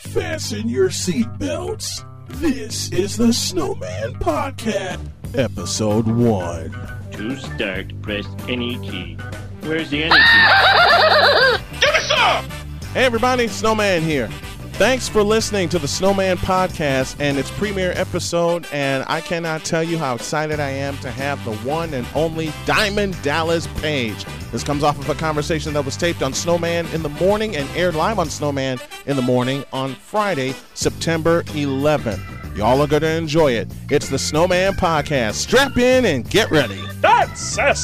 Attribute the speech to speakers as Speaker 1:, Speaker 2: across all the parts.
Speaker 1: Fasten your seatbelts. This is the Snowman Podcast, Episode 1.
Speaker 2: To start, press any key. Where's the any key?
Speaker 1: Give me some! Hey everybody, Snowman here. Thanks for listening to the Snowman Podcast and its premiere episode. And I cannot tell you how excited I am to have the one and only Diamond Dallas Page. This comes off of a conversation that was taped on Snowman in the morning and aired live on Snowman in the morning on Friday, September 11th. Y'all are going to enjoy it. It's the Snowman Podcast. Strap in and get ready.
Speaker 3: That's
Speaker 4: da,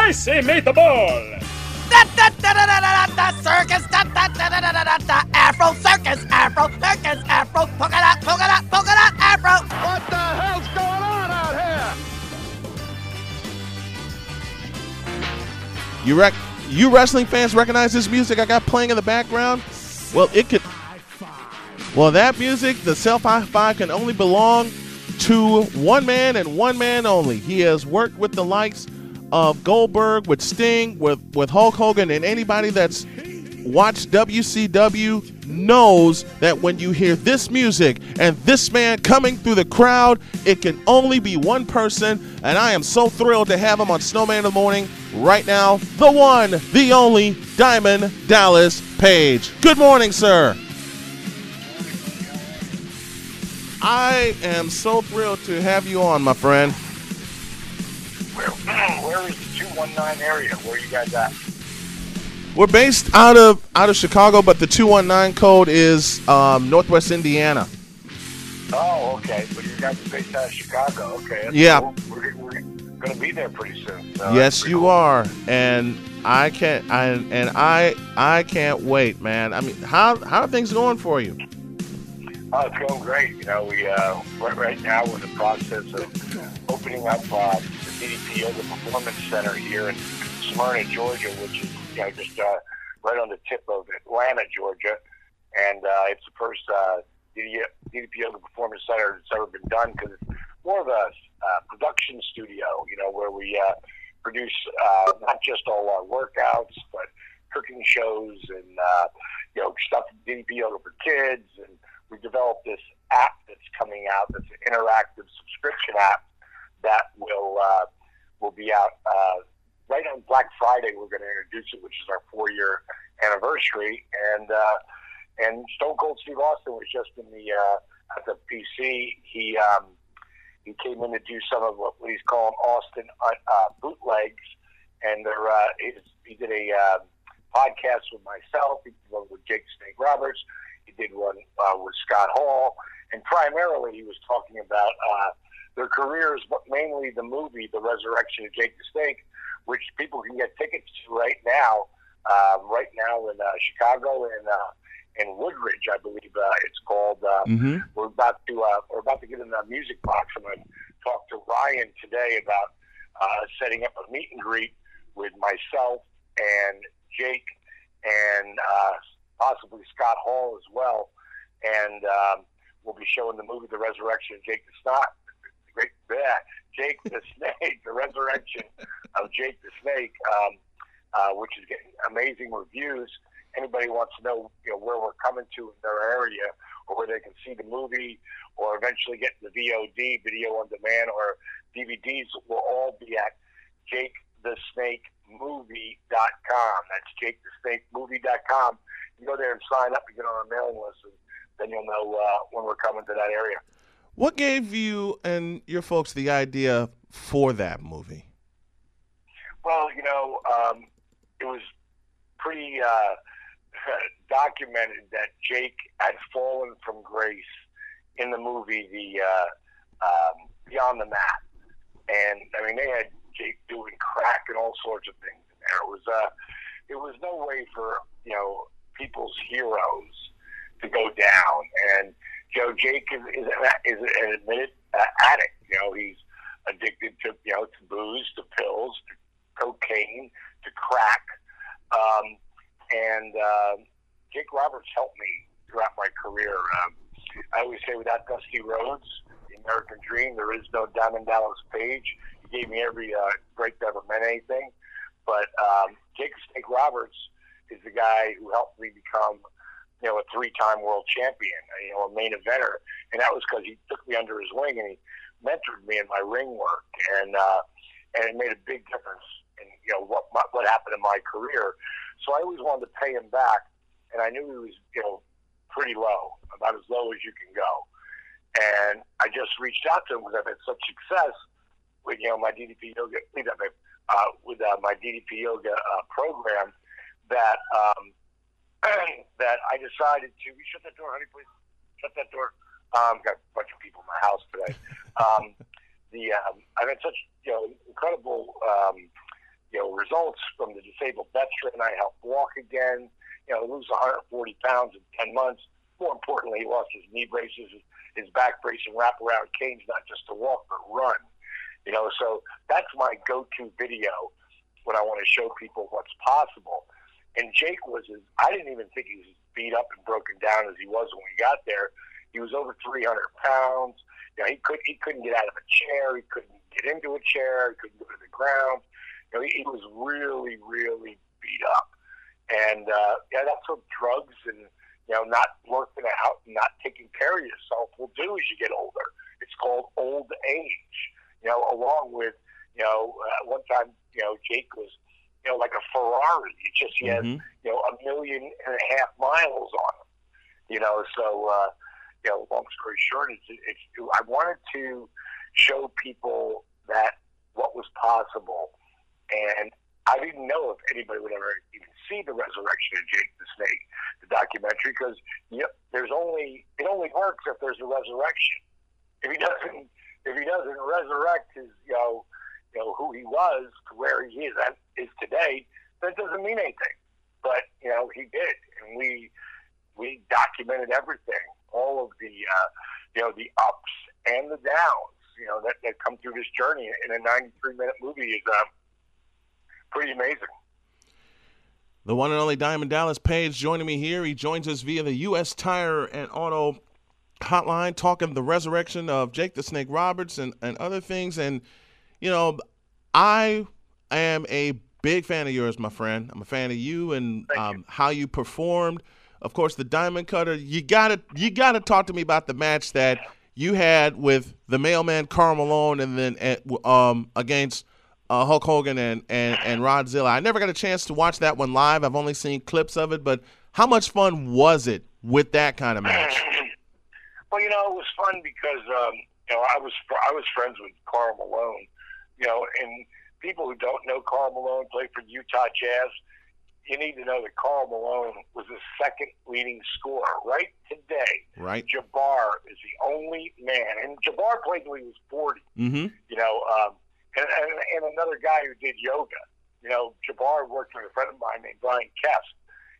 Speaker 4: da, da, da, da, da, circus, Afro circus, Afro circus, Afro polka dot, polka dot, polka dot, Afro.
Speaker 5: What the hell's going on out here?
Speaker 1: You rec- you wrestling fans recognize this music I got playing in the background? Well, it could. Well, that music, the self high five, can only belong to one man and one man only. He has worked with the likes of Goldberg, with Sting, with with Hulk Hogan, and anybody that's watched WCW knows that when you hear this music and this man coming through the crowd, it can only be one person, and I am so thrilled to have him on Snowman in the Morning right now, the one, the only Diamond Dallas Page. Good morning, sir. I am so thrilled to have you on, my friend.
Speaker 6: Where, is the 219 area? Where are you guys at?
Speaker 1: We're based out of out of Chicago, but the 219 code is um, Northwest Indiana.
Speaker 6: Oh, okay. But you guys are based out of Chicago. Okay.
Speaker 1: Yeah.
Speaker 6: cool. We're, we're going to be there pretty soon. So
Speaker 1: yes,
Speaker 6: that's
Speaker 1: you
Speaker 6: cool.
Speaker 1: are, and I can't. I and I I can't wait, man. I mean, how how are things going for you?
Speaker 6: Oh, it's going great. You know, we uh, right, right now we're in the process of opening up uh, the Yoga Performance Center here in Smyrna, Georgia, which is you know just uh, right on the tip of Atlanta, Georgia, and uh, it's the first uh, DDP Yoga Performance Center that's ever been done because it's more of a uh, production studio. You know, where we uh, produce uh, not just all our workouts, but cooking shows and uh, you know stuff DDP Yoga for kids and we developed this app that's coming out that's an interactive subscription app that will uh, will be out uh, right on Black Friday. We're going to introduce it, which is our four year anniversary. And uh, and Stone Cold Steve Austin was just in the uh, at the PC. He um, he came in to do some of what he's calling Austin uh, uh, bootlegs, and they're, uh, he did a uh, podcast with myself. He did one with Jake Snake Roberts. He did one uh, with Scott Hall, and primarily he was talking about uh, their careers, but mainly the movie, The Resurrection of Jake the Snake, which people can get tickets to right now. Uh, right now in uh, Chicago and uh, in Woodridge, I believe uh, it's called. Uh,
Speaker 1: Mm-hmm.
Speaker 6: We're about to uh, we're about to get in the music box. I'm going to talk to Ryan today about uh, setting up a meet and greet with myself and Jake and uh, possibly Scott Hall as well. And um, we'll be showing the movie The Resurrection of Jake the Snot. Yeah, Jake the Snake, The Resurrection of Jake the Snake, um, uh, which is getting amazing reviews. Anybody wants to know, you know where we're coming to in their area, or where they can see the movie, or eventually get the VOD, video on demand, or DVDs, will all be at JakeTheSnakeMovie.com. That's JakeTheSnakeMovie.com. You go there and sign up and get on our mailing list, and then you'll know uh, when we're coming to that area.
Speaker 1: What gave you and your folks the idea for that movie?
Speaker 6: Well, you know, um, it was pretty uh, documented that Jake had fallen from grace in the movie The uh, um, Beyond the Mat, and I mean they had Jake doing crack and all sorts of things in there. It was uh, it was no way for you know people's heroes to go Jake is is an, is an admitted uh, addict. You know, he's addicted to you know to booze, to pills, to cocaine, to crack, um, and uh, Jake Roberts helped me throughout my career. Um, I always say, without Dusty Rhodes, the American Dream, there is no Diamond Dallas Page. He gave me every uh, break that ever meant anything. But um, Jake Snake Roberts is the guy who helped me become, you know, a three-time world champion, you know, a main eventer, and that was because he took me under his wing and he mentored me in my ring work, and uh, and it made a big difference in you know what my, what happened in my career. So I always wanted to pay him back, and I knew he was you know pretty low, about as low as you can go. And I just reached out to him because I've had such success with you know my DDP yoga, uh, with uh, my DDP yoga uh, program that um, that I decided to shut that door, honey, please shut that door. Um, got a bunch of people in my house today. Um, the um, I've had such you know incredible um, you know results from the disabled veteran. I helped walk again. You know, lose 140 pounds in 10 months. More importantly, he lost his knee braces, his back brace, and wraparound canes, not just to walk but run. You know, so that's my go-to video when I want to show people what's possible. And Jake was as I didn't even think he was as beat up and broken down as he was when we got there. He was over 300 pounds. You know, he could he couldn't get out of a chair. He couldn't get into a chair. He couldn't go to the ground. You know, he, he was really, really beat up. And uh, yeah, that's what drugs and you know not working out and not taking care of yourself will do as you get older. It's called old age. You know, along with you know, uh, one time you know Jake was you know like a Ferrari. It's just he has
Speaker 1: Mhm.
Speaker 6: you know a million and a half miles on him. You know, so uh, you know, long story short, it's, it's I wanted to show people that what was possible, and I didn't know if anybody would ever even see the resurrection of Jake the Snake, the documentary, because you know, there's only it only works if there's a resurrection. If he doesn't, if he doesn't resurrect his, you know, you know who he was to where he is at, is today, that doesn't mean anything. But you know, he did, and we we documented everything, all of the uh, you know the ups and the downs, you know that, that come through this journey in a 93 minute movie is uh, pretty amazing.
Speaker 1: The one and only Diamond Dallas Page joining me here. He joins us via the U.S. Tire and Auto Hotline, talking the resurrection of Jake the Snake Roberts and, and other things. And, you know, I am a big fan of yours, my friend. I'm a fan of you and um, how you performed. Of course, the Diamond Cutter. You gotta you gotta talk to me about the match that you had with the Mailman Karl Malone and then um, against uh, Hulk Hogan and, and, and Rodzilla. I never got a chance to watch that one live. I've only seen clips of it, but how much fun was it with that kind of match?
Speaker 6: Well, you know, it was fun because um, you know I was I was friends with Karl Malone. You know, and people who don't know Karl Malone played for Utah Jazz. You need to know that Karl Malone was the second leading scorer right today.
Speaker 1: Right.
Speaker 6: Jabbar is the only man, and Jabbar played till he was forty.
Speaker 1: Mm-hmm.
Speaker 6: You know, um, and, and and another guy who did yoga. You know, Jabbar worked with a friend of mine named Bryan Kest,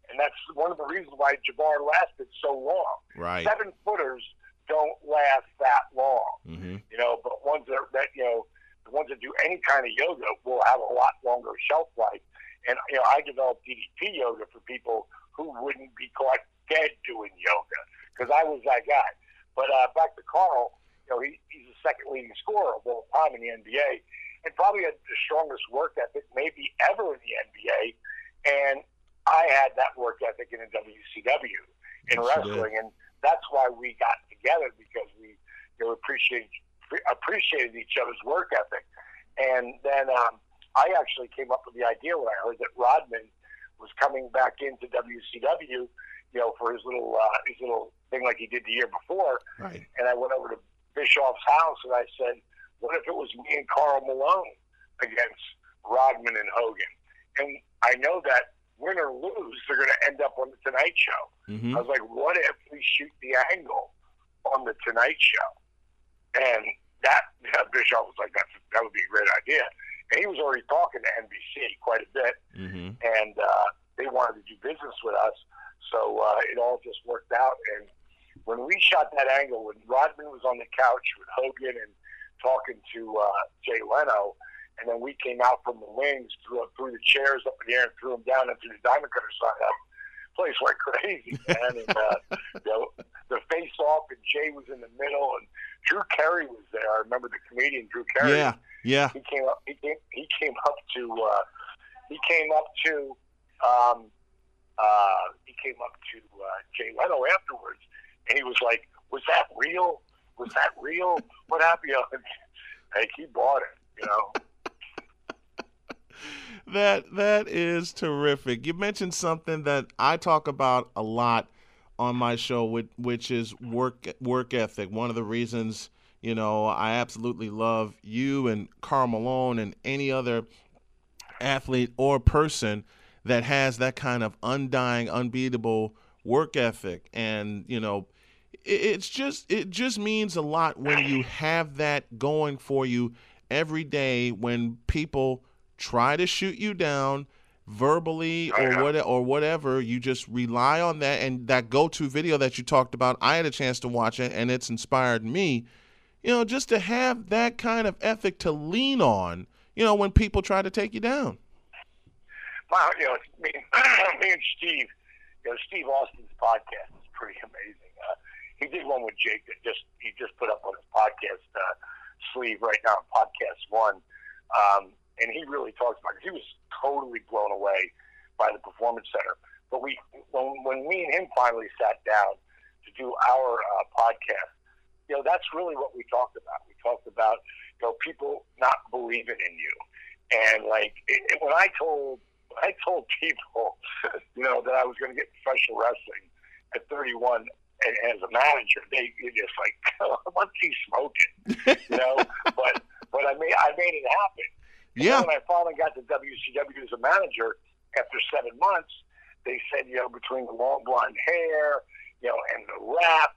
Speaker 6: and that's one of the reasons why Jabbar lasted so long.
Speaker 1: Right.
Speaker 6: Seven footers don't last that long.
Speaker 1: Mm-hmm.
Speaker 6: You know, but ones that, that you know, the ones that do any kind of yoga will have a lot longer shelf life. And you know, I developed DDP yoga for people who wouldn't be caught dead doing yoga because I was that guy. But uh, back to Karl, you know, he, he's the second leading scorer of all time in the NBA, and probably had the strongest work ethic maybe ever in the NBA. And I had that work ethic in the WCW in
Speaker 1: Yes,
Speaker 6: wrestling, and that's why we got together because we you know, appreciated appreciated each other's work ethic. And then um, I actually came up with the idea when I heard that Rodman was coming back into WCW, you know, for his little uh, his little thing like he did the year before.
Speaker 1: Right.
Speaker 6: And I went over to Bischoff's house and I said, "What if it was me and Karl Malone against Rodman and Hogan?" And I know that win or lose, they're going to end up on the Tonight Show.
Speaker 1: Mm-hmm.
Speaker 6: I was like, "What if we shoot the angle on the Tonight Show?" And that Bischoff was like, "That's that would be a great idea." And he was already talking to NBC quite a bit,
Speaker 1: Mm-hmm.
Speaker 6: and uh, they wanted to do business with us. So uh, it all just worked out, and when we shot that angle, when Rodman was on the couch with Hogan and talking to uh, Jay Leno, and then we came out from the wings, threw, threw the chairs up in the air, and threw them down into the Diamond Cutter sign up. Place went crazy, man. and uh, you know, the face off, and Jay was in the middle, and Drew Carey was there. I remember the comedian Drew Carey.
Speaker 1: Yeah, yeah.
Speaker 6: He came up. He came. He came up to. Uh, he came up to. Um, uh, he came up to uh, Jay Leno afterwards, and he was like, "Was that real? Was that real? What happened?" Like he bought it. You know.
Speaker 1: that that is terrific. You mentioned something that I talk about a lot on my show, which, which is work work ethic. One of the reasons you know I absolutely love you and Karl Malone and any other athlete or person that has that kind of undying, unbeatable work ethic, and you know it's just it just means a lot when you have that going for you every day when people try to shoot you down verbally or what or whatever you just rely on that and that go-to video that you talked about I had a chance to watch it and it's inspired me you know just to have that kind of ethic to lean on you know when people try to take you down.
Speaker 6: Wow you know me, me and Steve you know Steve Austin's podcast is pretty amazing. Uh, he did one with Jake that just he just put up on his podcast uh, sleeve right now podcast one. Um, and he really talks about it. He was totally blown away by the performance center. But we, when, when me and him finally sat down to do our uh, podcast, you know, that's really what we talked about. We talked about, you know, people not believing in you, and like it, it, when I told, when I told people, you know, that I was going to get professional wrestling at 31 and as a manager, they they just like, what's he smoking, you know? but but I made I made it happen.
Speaker 1: Yeah.
Speaker 6: And when I finally got to WCW as a manager after seven months, they said, you know, between the long blonde hair, you know, and the rap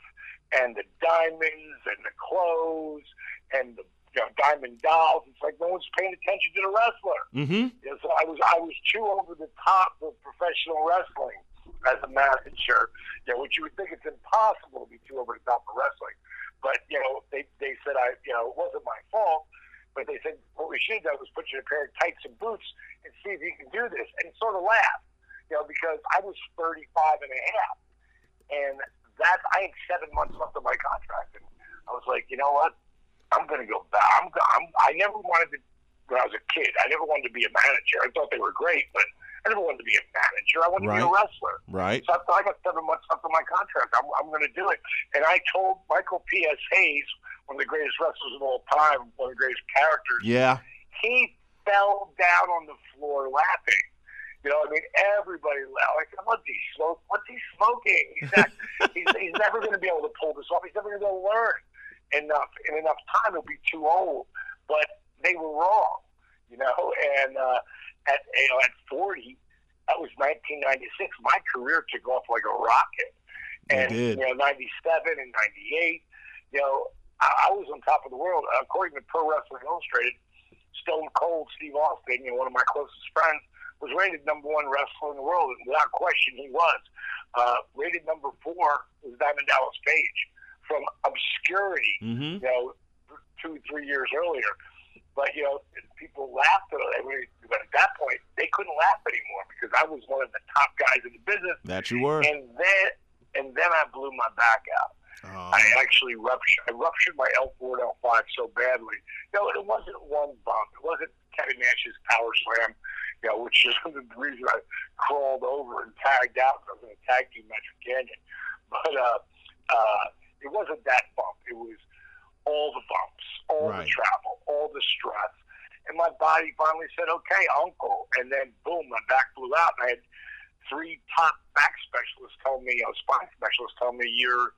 Speaker 6: and the diamonds and the clothes and the you know, diamond dolls, it's like no one's paying attention to the wrestler.
Speaker 1: Mm-hmm.
Speaker 6: You know, so I was I was too over the top of professional wrestling as a manager. You know, which you would think it's impossible to be too over the top of wrestling. But you know, they they said I you know it wasn't my fault. But they said, what we should have done was put you in a pair of tights and boots and see if you can do this. And sort of laugh, you know, because I was 35 and a half. And that, I had seven months left of my contract. And I was like, you know what? I'm going to go back. I'm, I'm, I never wanted to, when I was a kid, I never wanted to be a manager. I thought they were great, but I never wanted to be a manager. I wanted
Speaker 1: Right.
Speaker 6: to be a wrestler.
Speaker 1: Right.
Speaker 6: So I, I got seven months left of my contract. I'm, I'm going to do it. And I told Michael P.S. Hayes, one of the greatest wrestlers of all time, one of the greatest characters,
Speaker 1: Yeah.
Speaker 6: he fell down on the floor laughing. You know, I mean, everybody laughed. Like, what's he smoke? What's he smoking? He's, not, he's, he's never going to be able to pull this off. He's never going to be able to learn enough in enough time. He'll be too old. But they were wrong. You know, and uh, at you know at 40, that was 1996. My career took off like a rocket. And
Speaker 1: did.
Speaker 6: you know, 97 and 98. You know, I, I was on top of the world. According to Pro Wrestling Illustrated, Stone Cold Steve Austin, you know, one of my closest friends, was rated number one wrestler in the world. And without question, he was. Uh, rated number four was Diamond Dallas Page from obscurity,
Speaker 1: Mm-hmm.
Speaker 6: you know, two, three years earlier. But, you know, people laughed at it. But at that point, they couldn't laugh anymore because I was one of the top guys in the business.
Speaker 1: That you were.
Speaker 6: And then, and then I blew my back out. I actually ruptured. I ruptured my L4 and L5 so badly. No, it wasn't one bump. It wasn't Kevin Nash's power slam, you know, which is the reason I crawled over and tagged out. Because I was in a tag team match with Kanyon. But uh, uh, it wasn't that bump. It was all the bumps, all
Speaker 1: Right.
Speaker 6: the travel, all the stress. And my body finally said, okay, uncle. And then, boom, my back blew out. And I had three top back specialists tell me, you know, spine specialists tell me, you're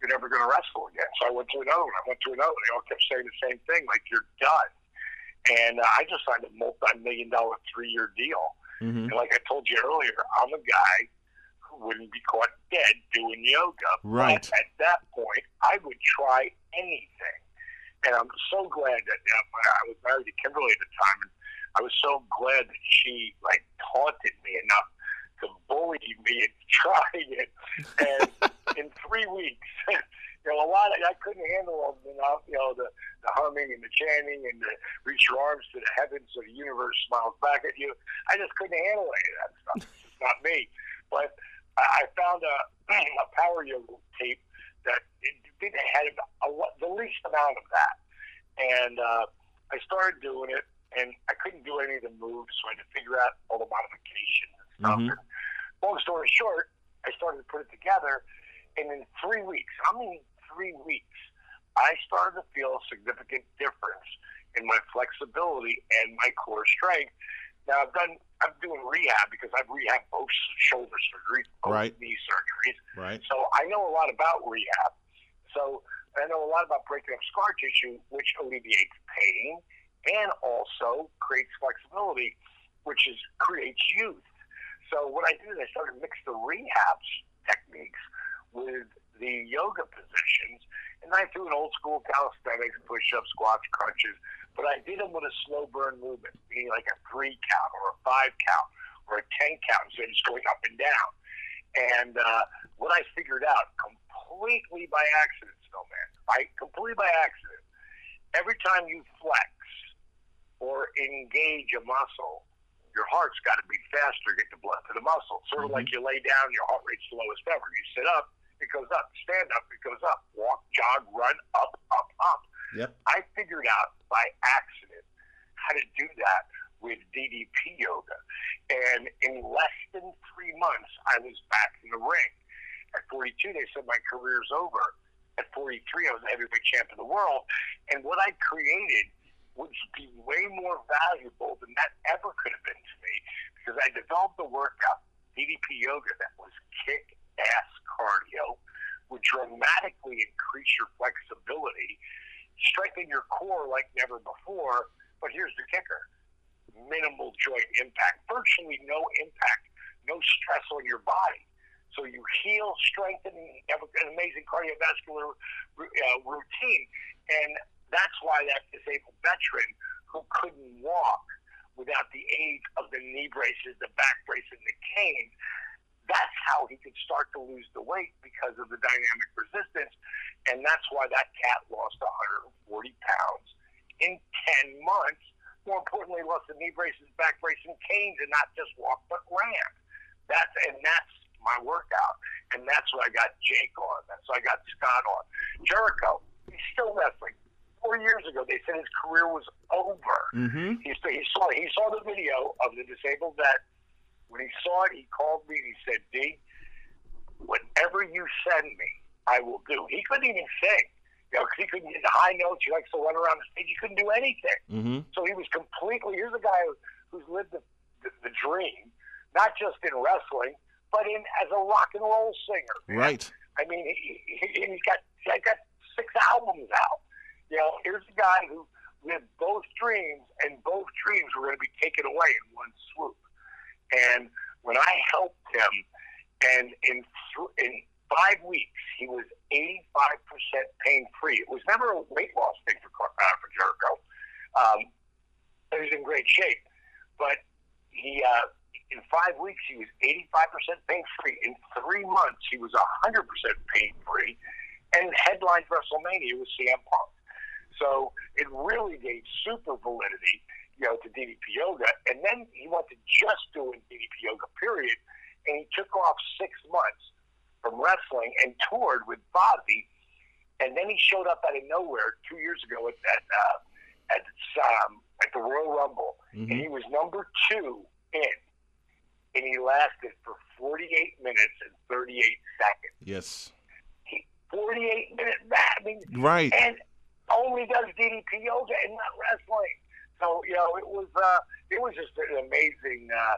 Speaker 6: you're never going to wrestle again. So I went to another one. I went to another one. They all kept saying the same thing, like you're done. And uh, I just signed a multi-million dollar three-year deal.
Speaker 1: Mm-hmm.
Speaker 6: And like I told you earlier, I'm a guy who wouldn't be caught dead doing yoga.
Speaker 1: Right.
Speaker 6: But at that point, I would try anything. And I'm so glad that uh, I was married to Kimberly at the time, and I was so glad that she like taunted me enough to bully me and try it. And in three weeks. you know, a lot of I couldn't handle all the you know the the humming and the chanting and the reach your arms to the heavens so the universe smiles back at you. I just couldn't handle any of that stuff. It's not me. But I I found a a power yoga tape that it, it had a, a, the least amount of that, and uh, I started doing it, and I couldn't do any of the moves, so I had to figure out all the modifications and stuff.
Speaker 1: Mhm.
Speaker 6: And long story short, I started to put it together, and in three weeks, I mean three weeks, I started to feel a significant difference in my flexibility and my core strength. Now I've done, I'm doing rehab because I've rehabbed both shoulder surgeries, both
Speaker 1: Right.
Speaker 6: knee surgeries.
Speaker 1: Right.
Speaker 6: So I know a lot about rehab. So I know a lot about breaking up scar tissue, which alleviates pain and also creates flexibility, which is creates youth. So what I did is I started to mix the rehab techniques with the yoga positions, and I threw an old school calisthenics, push-ups, squats, crunches, but I did them with a slow burn movement, meaning like a three count or a five count or a ten count instead of just going up and down. And uh, what I figured out completely by accident, Snowman, I completely by accident, every time you flex or engage a muscle, your heart's got to beat faster to get the blood to the muscle. Sort of like you lay down, your heart rate's the lowest ever. You sit up, it goes up. Stand up, it goes up. Walk, jog, run, up, up, up.
Speaker 1: Yep.
Speaker 6: I figured out by accident how to do that with DDP yoga. And in less than three months, I was back in the ring. At 42, they said my career's over. At 43, I was the heavyweight champ of the world. And what I created would be way more valuable than that ever could have been to me because I developed a workout, DDP yoga, that was kick ass cardio, would dramatically increase your flexibility, strengthen your core like never before. But here's the kicker minimal joint impact, virtually no impact, no stress on your body. So you heal, strengthen, have an amazing cardiovascular uh, routine. And that's why that disabled veteran who couldn't walk without the aid of the knee braces, the back brace, and the cane, that's how he could start to lose the weight because of the dynamic resistance. And that's why that cat lost 140 pounds in 10 months. More importantly, lost the knee braces, back brace, and canes, and not just walked but ran. That's and that's my workout, and that's what I got Jake on. That's what I got Scott on. Jericho, he's still wrestling. Four years ago, they said his career was over.
Speaker 1: Mm-hmm.
Speaker 6: He, he saw he saw the video of the disabled vet. When he saw it, he called me and he said, "D, whatever you send me, I will do." He couldn't even sing, you know, 'cause he couldn't get the high notes. He likes to run around the stage. He couldn't do anything.
Speaker 1: Mm-hmm.
Speaker 6: So he was completely. Here's a guy who, who's lived the, the, the dream, not just in wrestling, but in as a rock and roll singer.
Speaker 1: Right.
Speaker 6: I mean, he, he, he's got he's got six albums out. You know, here's a guy who lived both dreams, and both dreams were going to be taken away in one swoop. And when I helped him, and in th- in five weeks, he was 85% pain free. It was never a weight loss thing for uh, for Jericho. Um, he was in great shape, but he uh, in five weeks he was 85% pain free. In three months, he was 100% pain free, and headlined WrestleMania with CM Punk. So it really gave super validity, you know, to DDP Yoga. And then he went to just doing DDP Yoga, period. And he took off six months from wrestling and toured with Bobby. And then he showed up out of nowhere two years ago at at, uh, at, um, at the Royal Rumble, and he was number two in, and he lasted for 48 minutes and 38 seconds.
Speaker 1: Yes.
Speaker 6: He, 48 minutes. I mean,
Speaker 1: Right.
Speaker 6: and only does DDP yoga and not wrestling. So you know, it was uh, it was just an amazing uh,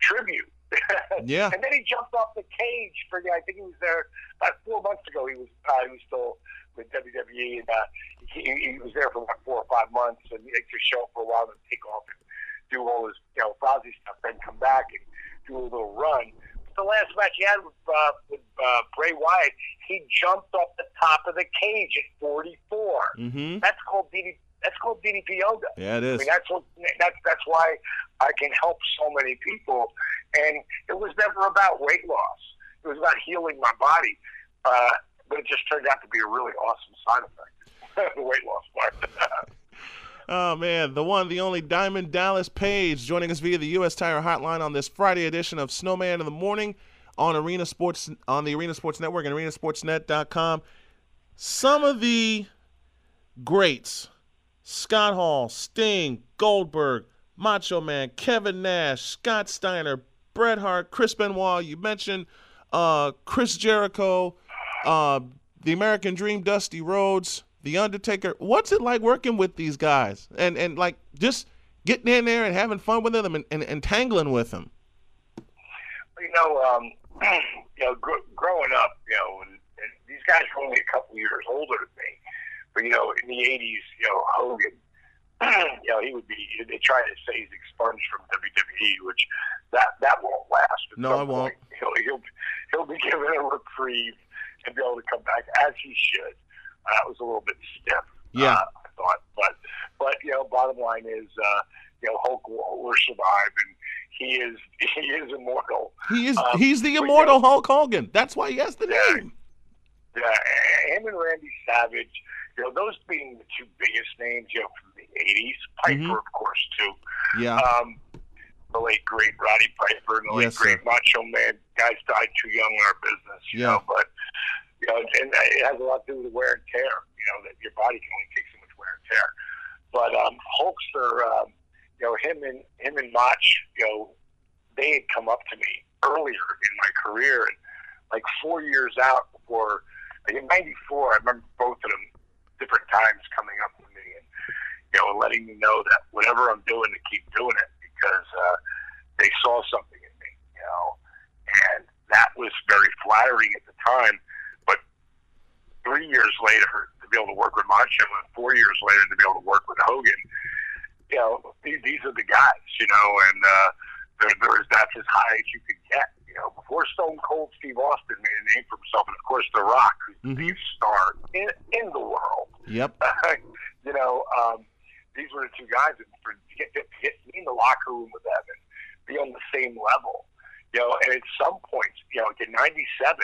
Speaker 6: tribute.
Speaker 1: Yeah.
Speaker 6: and then he jumped off the cage for the. I think he was there about four months ago. He was uh, he was still with WWE, and uh, he, he was there for about four or five months, and he just show up for a while and take off and do all his you know Fozzy stuff, then come back and do a little run. But the last match he had with, uh, with uh, Bray Wyatt, he jumped off the top of the cage at 44.
Speaker 1: Mm-hmm.
Speaker 6: That's called DDP. Called DDP yoga.
Speaker 1: Yeah, it
Speaker 6: I mean, that's what that's that's why I can help so many people. And it was never about weight loss. It was about healing my body. Uh, but it just turned out to be a really awesome side effect, the weight loss part.
Speaker 1: Oh man, the one, the only Diamond Dallas Page joining us via the U.S. Tire Hotline on this Friday edition of Snowman in the Morning on Arena Sports on the Arena Sports Network and ArenaSportsNet.com. Some of the greats: Scott Hall, Sting, Goldberg, Macho Man, Kevin Nash, Scott Steiner, Bret Hart, Chris Benoit. You mentioned uh, Chris Jericho, uh, the American Dream, Dusty Rhodes. The Undertaker. What's it like working with these guys and and like just getting in there and having fun with them and, and, and tangling with them?
Speaker 6: You know, um, you know, gr- growing up, you know, and, and these guys were only a couple years older than me, but you know, in the '80s, you know, Hogan, you know, he would be. They try to say he's expunged from WWE, which that that won't last. At
Speaker 1: no, I won't.
Speaker 6: He'll he'll he'll be given a reprieve and be able to come back as he should. Uh, that was a little bit stiff.
Speaker 1: Yeah.
Speaker 6: Uh, I thought, but but you know, bottom line is, uh, you know, Hulk will, will survive, and he is he is immortal.
Speaker 1: He is
Speaker 6: Um,
Speaker 1: he's the
Speaker 6: but,
Speaker 1: immortal
Speaker 6: you know,
Speaker 1: Hulk Hogan. That's why he has the
Speaker 6: Yeah.
Speaker 1: name.
Speaker 6: Yeah, him and Randy Savage, you know, those being the two biggest names, you know, from the '80s. Piper,
Speaker 1: Mhm.
Speaker 6: of course, too.
Speaker 1: Yeah.
Speaker 6: Um, the late great Roddy Piper and the late
Speaker 1: Yes,
Speaker 6: great
Speaker 1: sir.
Speaker 6: Macho Man. Guys died too young in our business, you
Speaker 1: Yeah.
Speaker 6: know. But you know, and it has a lot to do with wear and tear. You know, that your body can only take so much wear and tear. But um, Hulkster, um, you know, him and him and Mach, you know, they had come up to me earlier in my career, and like four years out before, like in '94, I remember both of them different times coming up to me and you know letting me know that whatever I'm doing to keep doing it because uh, they saw something in me, you know, and that was very flattering at the time. But three years later, to be able to work with Macho, and four years later to be able to work with Hogan, you know, these, are the guys, you know, and uh, there, there is that's as high as you could get. Know, Stone Cold Steve Austin made a name for himself, and of course The Rock, who's the
Speaker 1: Mhm.
Speaker 6: biggest star in in the world.
Speaker 1: Yep.
Speaker 6: you know, um, these were the two guys, and for get, get me in the locker room with them and be on the same level, you know. And at some points, you know, like in '97,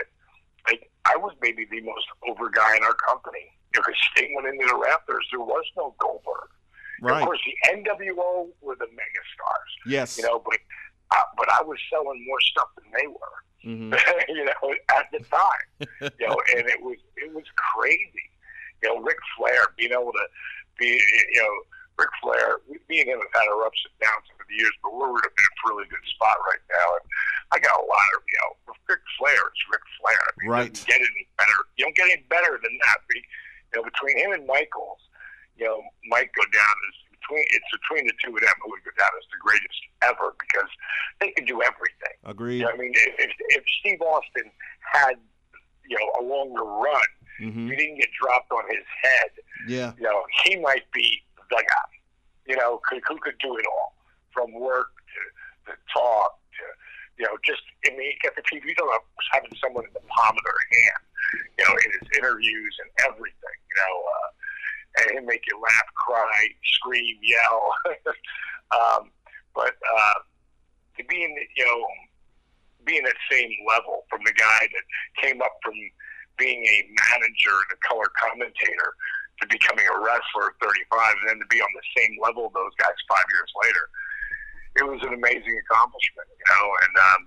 Speaker 6: like I was maybe the most over guy in our company. Because Sting went into the rafters, there was no Goldberg. And Of course, the NWO were the mega stars.
Speaker 1: Yes.
Speaker 6: You know, but uh, but I was selling more stuff than they were.
Speaker 1: Mhm.
Speaker 6: you know, at the time. you know, and it was it was crazy. You know, Ric Flair being able to be you know, Ric Flair, me and him have had our ups and downs over the years, but we're in a really good spot right now. And I got a lot of you know, Ric Flair is Ric Flair. I mean,
Speaker 1: Right.
Speaker 6: doesn't get any better. You don't get any better than that. But, you know, between him and Michaels, you know, might go down as between it's between the two of them who would go down as the greatest ever because they can do everything.
Speaker 1: Agreed.
Speaker 6: You know, I mean, if, if Steve Austin had, you know, a longer run,
Speaker 1: hmm
Speaker 6: he didn't get dropped on his head,
Speaker 1: Yeah.
Speaker 6: you know, he might be the guy, you know, who, who could do it all from work to, to talk to, you know, just, I mean, you get the TV, you know, having someone in the palm of their hand, you know, in his interviews and everything, you know, uh, and he'll make you laugh, cry, scream, yell. um, but uh, to be in, you know, being at the same level from the guy that came up from being a manager and a color commentator to becoming a wrestler at 35 and then to be on the same level of those guys five years later. It was an amazing accomplishment, you know, and um,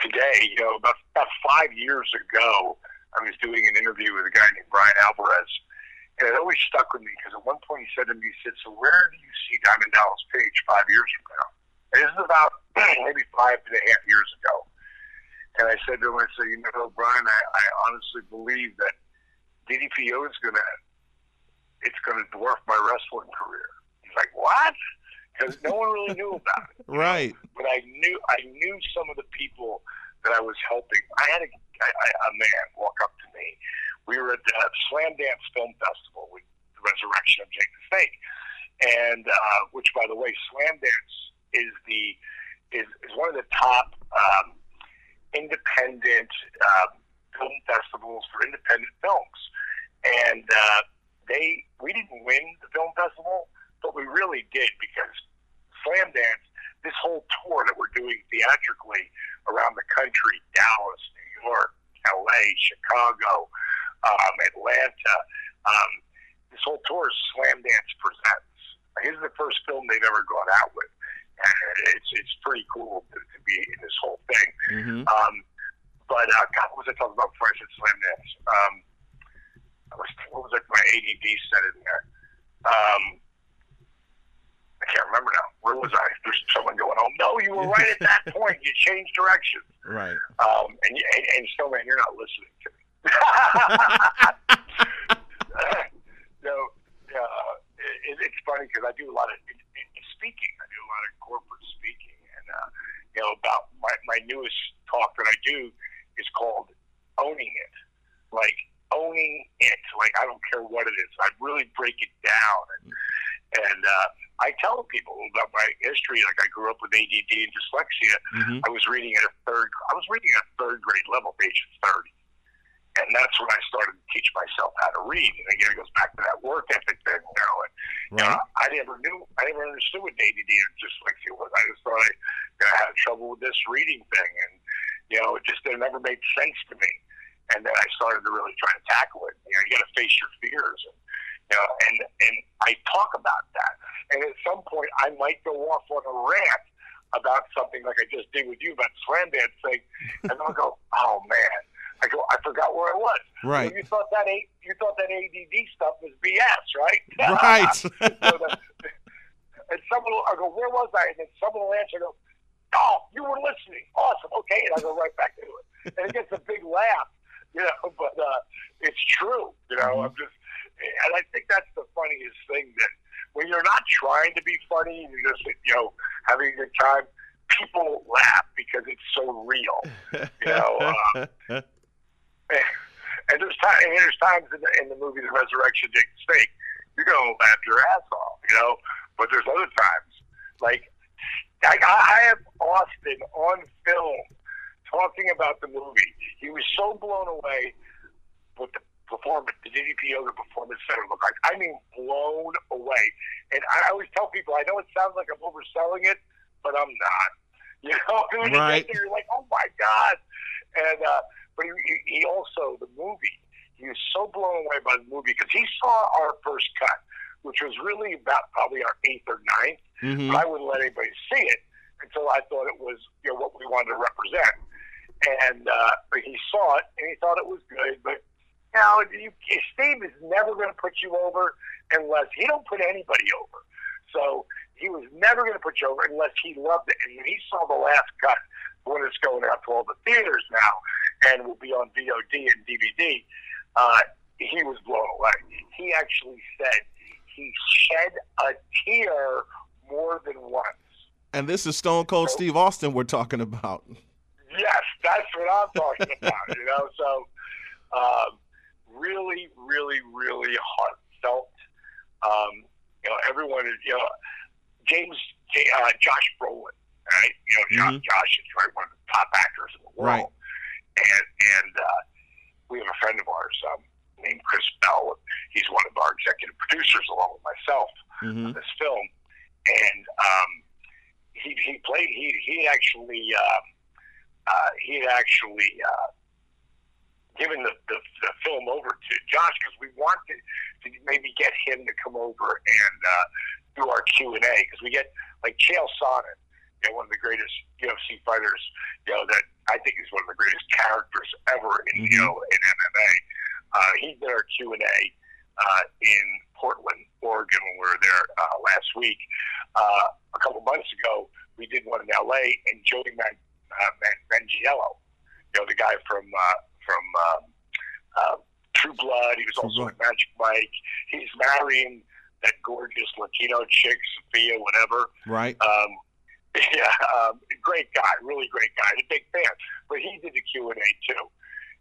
Speaker 6: today, you know, about, about five years ago, I was doing an interview with a guy named Bryan Alvarez, it always stuck with me because at one point he said to me, he said, so where do you see Diamond Dallas Page five years from now? And this is about maybe five and a half years ago. And I said to him, I said, you know, Brian, I, I honestly believe that DDPO is going to, it's going to dwarf my wrestling career. He's like, what? Because no one really knew about it.
Speaker 1: Right.
Speaker 6: But I knew, I knew some of the people that I was helping. I had a, I, I, a man walk up to me. We were at the Slamdance Film Festival with the resurrection of Jake the Snake. And, uh, which by the way, Slamdance is the, is, is one of the top, um, independent um, film festivals for independent films, and uh, they we didn't win the film festival, but we really did because Slamdance, this whole tour that we're doing theatrically around the country, Dallas, New York, L.A., Chicago, um, Atlanta. Um, this whole tour is Slamdance Presents. This is the first film they've ever gone out with, and it's it's pretty cool to, to be in this whole thing.
Speaker 1: Mm-hmm.
Speaker 6: Um, but uh, God, what was I talking about before I said Slamdance? Um, I was, what was it? My ADD said in there. Um, I can't remember now. Where was I? There's someone going, "Oh no, you were right at that point. You changed direction."
Speaker 1: Right.
Speaker 6: Um, and, and and Snowman, you're not listening to me. No, uh, it, it's funny because I do a lot of in, in speaking. I do a lot of corporate speaking, and uh, you know about my my newest talk that I do is called owning it, like owning it. Like I don't care what it is. I really break it down, and and uh, I tell people about my history. Like I grew up with ADD and dyslexia.
Speaker 1: Mm-hmm.
Speaker 6: I was reading at a third. I was reading at a third grade level, age thirty, and that's when I started to teach myself how to read. And again, it goes back to that work ethic thing, you know. And you know,
Speaker 1: Right.
Speaker 6: I never knew. I never understood what ADD and dyslexia was. I just thought I, you know, I had trouble with this reading thing, and you know, it just it never made sense to me. And then I started to really try to tackle it. You know, you got to face your fears, and you know, and and I talk about that. And at some point, I might go off on a rant about something like I just did with you about Slamdance thing, and I'll go, "Oh man!" I go, "I forgot where I was."
Speaker 1: Right.
Speaker 6: Well, you thought that A- you thought that ADD stuff was BS, right?
Speaker 1: Right.
Speaker 6: so the, and someone will, I go, "Where was I?" And then someone will answer, "Go, oh, you were listening. Awesome. Okay," and I go right back into it, and it gets a big laugh, you know. But uh, it's true, you know. I'm just, and I think that's the funniest thing that when you're not trying to be funny, you're just, you know, having a good time. People laugh because it's so real, you know. Uh, and there's time, and there's times in the, in the movie The Resurrection Jake Snake, you're gonna laugh your ass off, you know. But there's other times, like I, I have Austin on film talking about the movie. He was so blown away with the performance, the DDP Yoga Performance Center look like. I mean, blown away. And I always tell people, I know it sounds like I'm overselling it, but I'm not. You know, when
Speaker 1: Right.
Speaker 6: you get there, you're like, oh my god. And uh, but he, he also the movie. He was so blown away by the movie because he saw our first cut, which was really about probably our eighth or ninth.
Speaker 1: Mhm.
Speaker 6: But I wouldn't let anybody see it until I thought it was you know what we wanted to represent. And uh, but he saw it and he thought it was good. But you know, you, Steve is never going to put you over unless he don't put anybody over. So he was never going to put you over unless he loved it. And when he saw the last cut, when it's going out to all the theaters now and will be on VOD and DVD, uh, he was blown away. He actually said he shed a tear more than once.
Speaker 1: And this is Stone Cold Steve Austin we're talking about.
Speaker 6: Yes, that's what I'm talking about. You know, so um, really, really, really heartfelt. Um, you know, everyone is. You know, James, uh, Josh Brolin, right? You know, Josh,
Speaker 1: Mhm.
Speaker 6: Josh is right one of the top actors in the world,
Speaker 1: Right.
Speaker 6: And and uh, we have a friend of ours um, named Chris Bell. He's one of our executive producers, along with myself
Speaker 1: hmm
Speaker 6: this film, and um, he he played he he actually uh, uh, he had actually uh, given the, the the film over to Josh because we wanted to maybe get him to come over and uh, do our Q and A because we get like Chael Sonnen, you know, one of the greatest UFC fighters, you know that I think is one of the greatest characters ever in you
Speaker 1: Mhm.
Speaker 6: know in MMA. Uh, he did our Q and A uh, in Portland, Oregon, when we were there uh, last week. Uh, a couple months ago, we did one in L.A. and Joey Man, uh, Man, Manganiello, you know, the guy from uh, from um, uh, True Blood. He was also in Magic Mike. He's marrying that gorgeous Latino chick, Sophia, whatever.
Speaker 1: Right.
Speaker 6: Um, yeah, um, great guy, really great guy, a big fan. But he did the Q and A too.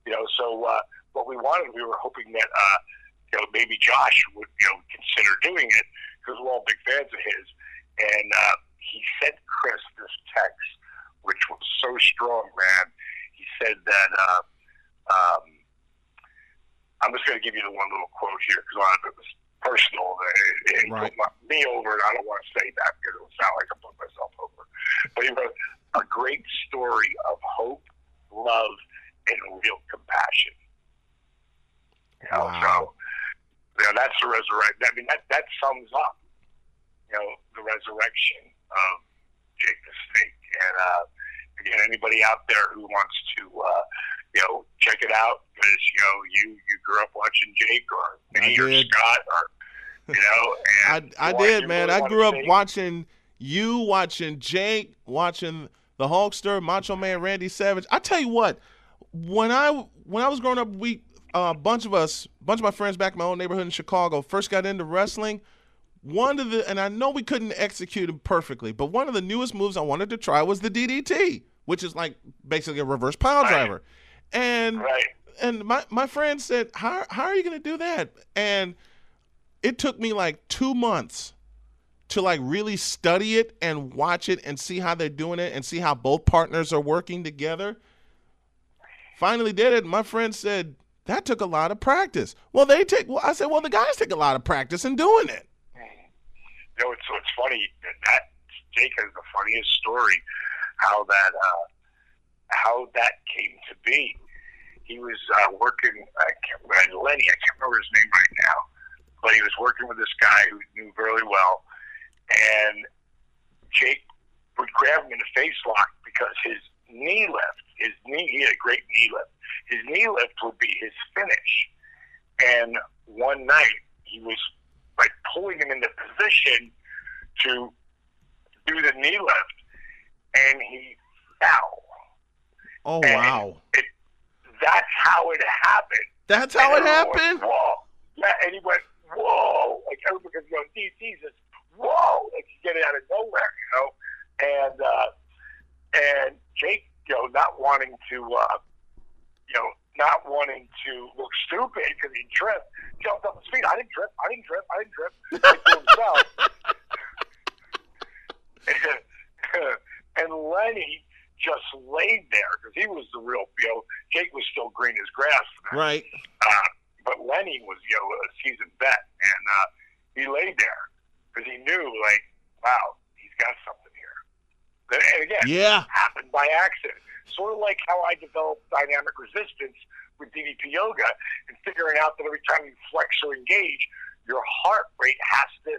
Speaker 6: You know, so uh, what we wanted, we were hoping that uh, you know maybe Josh would you know consider doing it because we're all big fans of his. And uh, he sent Chris this text, which was so strong, man. He said that. Uh, um, I'm just going to give you the one little quote here because a lot of it was personal. It, it
Speaker 1: Right.
Speaker 6: put me over, and I don't want to say that because it would sound like I put myself over. But he wrote a great story of hope, love, and real compassion. You know,
Speaker 1: Wow.
Speaker 6: so you know that's the resurrection. I mean, that that sums up, you know, the resurrection of Jake the Snake. And uh, again, anybody out there who wants to, uh, you know, check it out because you know you you grew up watching Jake or me or. Scott or you know,
Speaker 1: I,
Speaker 6: and
Speaker 1: I did, man.
Speaker 6: really
Speaker 1: I grew up
Speaker 6: see-
Speaker 1: watching you, watching Jake, watching the Hulkster, Macho Man Randy Savage. I tell you what, when I when I was growing up, we a bunch of us, a bunch of my friends back in my own neighborhood in Chicago, first got into wrestling. One of the, and I know we couldn't execute it perfectly, but one of the newest moves I wanted to try was the DDT, which is like basically a reverse pile
Speaker 6: Right.
Speaker 1: driver. And
Speaker 6: Right.
Speaker 1: and my my friend said, "How how are you going to do that?" And it took me like two months to like really study it and watch it and see how they're doing it and see how both partners are working together. Finally did it. My friend said that took a lot of practice. Well, they take. Well, I said, well, the guys take a lot of practice in doing it.
Speaker 6: You know, it's so it's funny that, that Jake has the funniest story how that uh, how that came to be. He was uh, working. Can't Lanny. I can't remember his name right now, but he was working with this guy who knew very well, and Jake would grab him in a face lock because his knee lift, his knee, he had a great knee lift. His knee lift would be his finish. And one night he was like pulling him into position to do the knee lift, and he fell.
Speaker 1: Oh
Speaker 6: And
Speaker 1: wow,
Speaker 6: It, that's how it happened.
Speaker 1: that's how it
Speaker 6: And everyone
Speaker 1: happened.
Speaker 6: Went, whoa! Yeah, and he went, whoa! Like everybody was going, "Gee, Jesus, whoa!" Like you get it out of nowhere, you know. And uh, and Jake, you know, not wanting to, uh, you know, not wanting to look stupid because he tripped, jumped up his feet. I didn't trip. I didn't trip. I didn't trip. Like to himself. and Lanny just laid there because he was the real, you know, Jake was still green as grass.
Speaker 1: Right.
Speaker 6: Uh, but Lanny was, you know, a seasoned vet, and uh, he laid there because he knew, like, wow, he's got something here. And again,
Speaker 1: Yeah.
Speaker 6: happened by accident. Sort of like how I developed dynamic resistance with DDP yoga and figuring out that every time you flex or engage, your heart rate has to,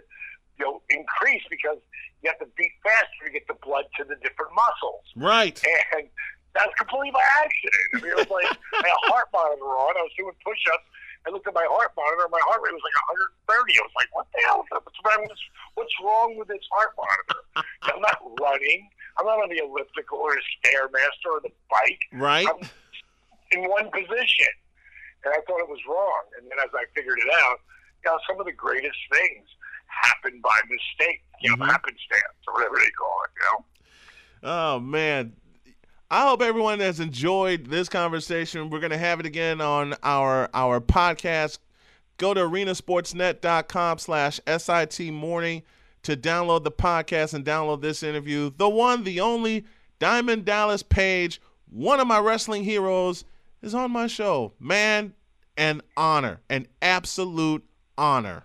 Speaker 6: you know, increase because you have to beat faster to get the blood to the different muscles.
Speaker 1: Right.
Speaker 6: And that's completely by accident. I mean, it was like I had a heart monitor on. I was doing push-ups. I looked at my heart monitor. My heart rate was like 130. I was like, "What the hell? What's wrong? What's, what's wrong with this heart monitor?" I'm not running. I'm not on the elliptical or the stairmaster or the bike.
Speaker 1: Right.
Speaker 6: I'm in one position, and I thought it was wrong. And then as I figured it out, you know, some of the greatest things happen by mistake, you know, mm-hmm. happenstance or whatever they call it. You know.
Speaker 1: Oh man. I hope everyone has enjoyed this conversation. We're gonna have it again on our our podcast. Go to arenasportsnet.com slash SIT morning to download the podcast and download this interview. The one, the only Diamond Dallas Page, one of my wrestling heroes, is on my show. Man, an honor, an absolute honor.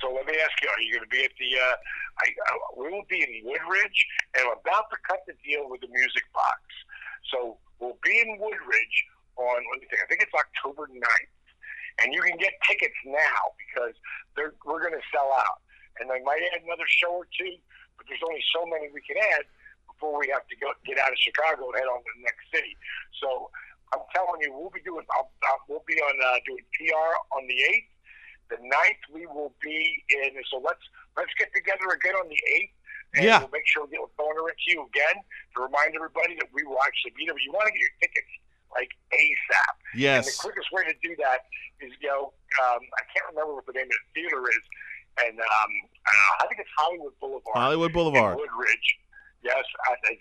Speaker 6: So let me ask you: Are you going to be at the? Uh, I, I, we will be in Woodridge, and I'm about to cut the deal with the Music Box. So we'll be in Woodridge on. Let me think. I think it's October 9th. and you can get tickets now because they're, we're going to sell out. And they might add another show or two, but there's only so many we can add before we have to go get out of Chicago and head on to the next city. So I'm telling you, we'll be doing. I'll, I'll, we'll be on uh, doing PR on the eighth. The 9th we will be in. So let's let's get together again on the eighth. And
Speaker 1: Yeah.
Speaker 6: we'll make sure we get with Boner to you again to remind everybody that we will actually be there. But you want to get your tickets like ASAP.
Speaker 1: Yes.
Speaker 6: And the quickest way to do that is go. Um, I can't remember what the name of the theater is, and um, uh, I think it's Hollywood Boulevard.
Speaker 1: Hollywood Boulevard.
Speaker 6: Woodridge. Yes, I, I,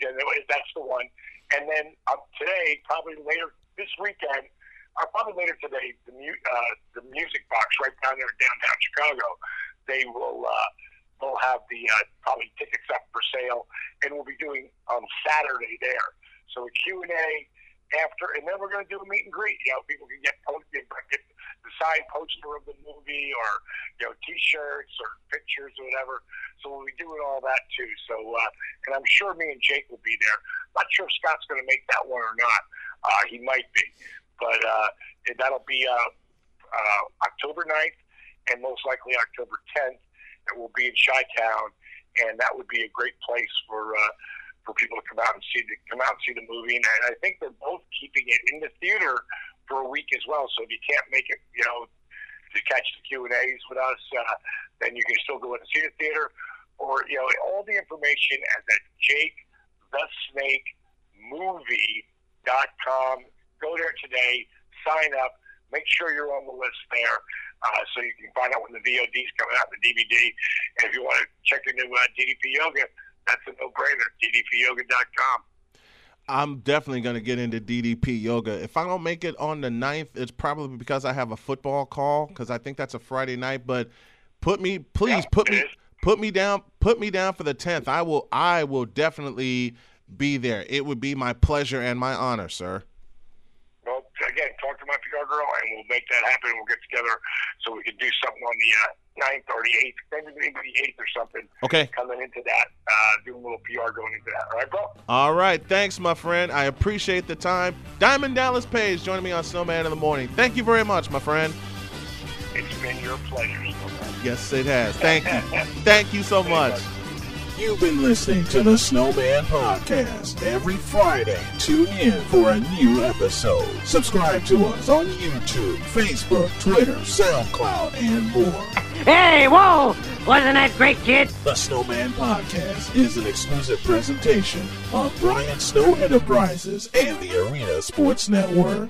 Speaker 6: that's the one. And then um, today, probably later this weekend, or probably later today, the mu- uh, the music box right down there in downtown Chicago, they will uh, they'll have the uh, probably tickets up for sale, and we'll be doing um, Saturday there. So a Q and A after, and then we're going to do a meet and greet. You know, people can get post, get, the signed poster of the movie, or you know, T-shirts or pictures or whatever. So we'll be doing all that too. So, uh, and I'm sure me and Jake will be there. Not sure if Scott's going to make that one or not. Uh, he might be, but uh, that'll be uh, uh, October 9th and most likely October 10th. It will be in Chi Town, and that would be a great place for uh, for people to come out and see the, come out and see the movie. And I think they're both keeping it in the theater for a week as well. So if you can't make it, you know, to catch the Q and A's with us, uh, then you can still go in and see the theater. Or you know, all the information at that Jake the Snake Movie.com. Go there today. Sign up. Make sure you're on the list there. Uh, so you can find out when the VOD is coming out, the DVD. And if you want to check new uh, DDP Yoga, that's a no-brainer. DDPYoga.com.
Speaker 1: I'm definitely going to get into DDP yoga. If I don't make it on the 9th, it's probably because I have a football call because I think that's a Friday night. But put me, please
Speaker 6: Yeah,
Speaker 1: put me,
Speaker 6: is.
Speaker 1: put me down, put me down for the 10th. I will, I will definitely be there. It would be my pleasure and my honor, sir.
Speaker 6: Well, again, talk to my PR girl, and we'll make that happen. We'll get together so we can do something on the uh, 9th or the 8th, maybe maybe the 8th or something.
Speaker 1: Okay.
Speaker 6: Coming into that, uh, do a little PR going into that. All right, bro?
Speaker 1: All right. Thanks, my friend. I appreciate the time. Diamond Dallas Page joining me on Snowman in the morning. Thank you very much, my friend.
Speaker 6: It's been your pleasure. Snowman.
Speaker 1: Yes, it has. Thank you. Thank you so much.
Speaker 7: You've been listening to the Snowman Podcast. Every Friday, tune in for a new episode. Subscribe to us on YouTube, Facebook, Twitter, SoundCloud, and more.
Speaker 8: Hey, whoa! Wasn't that great, kid?
Speaker 7: The Snowman Podcast is an exclusive presentation of Brian Snow Enterprises and the Arena Sports Network.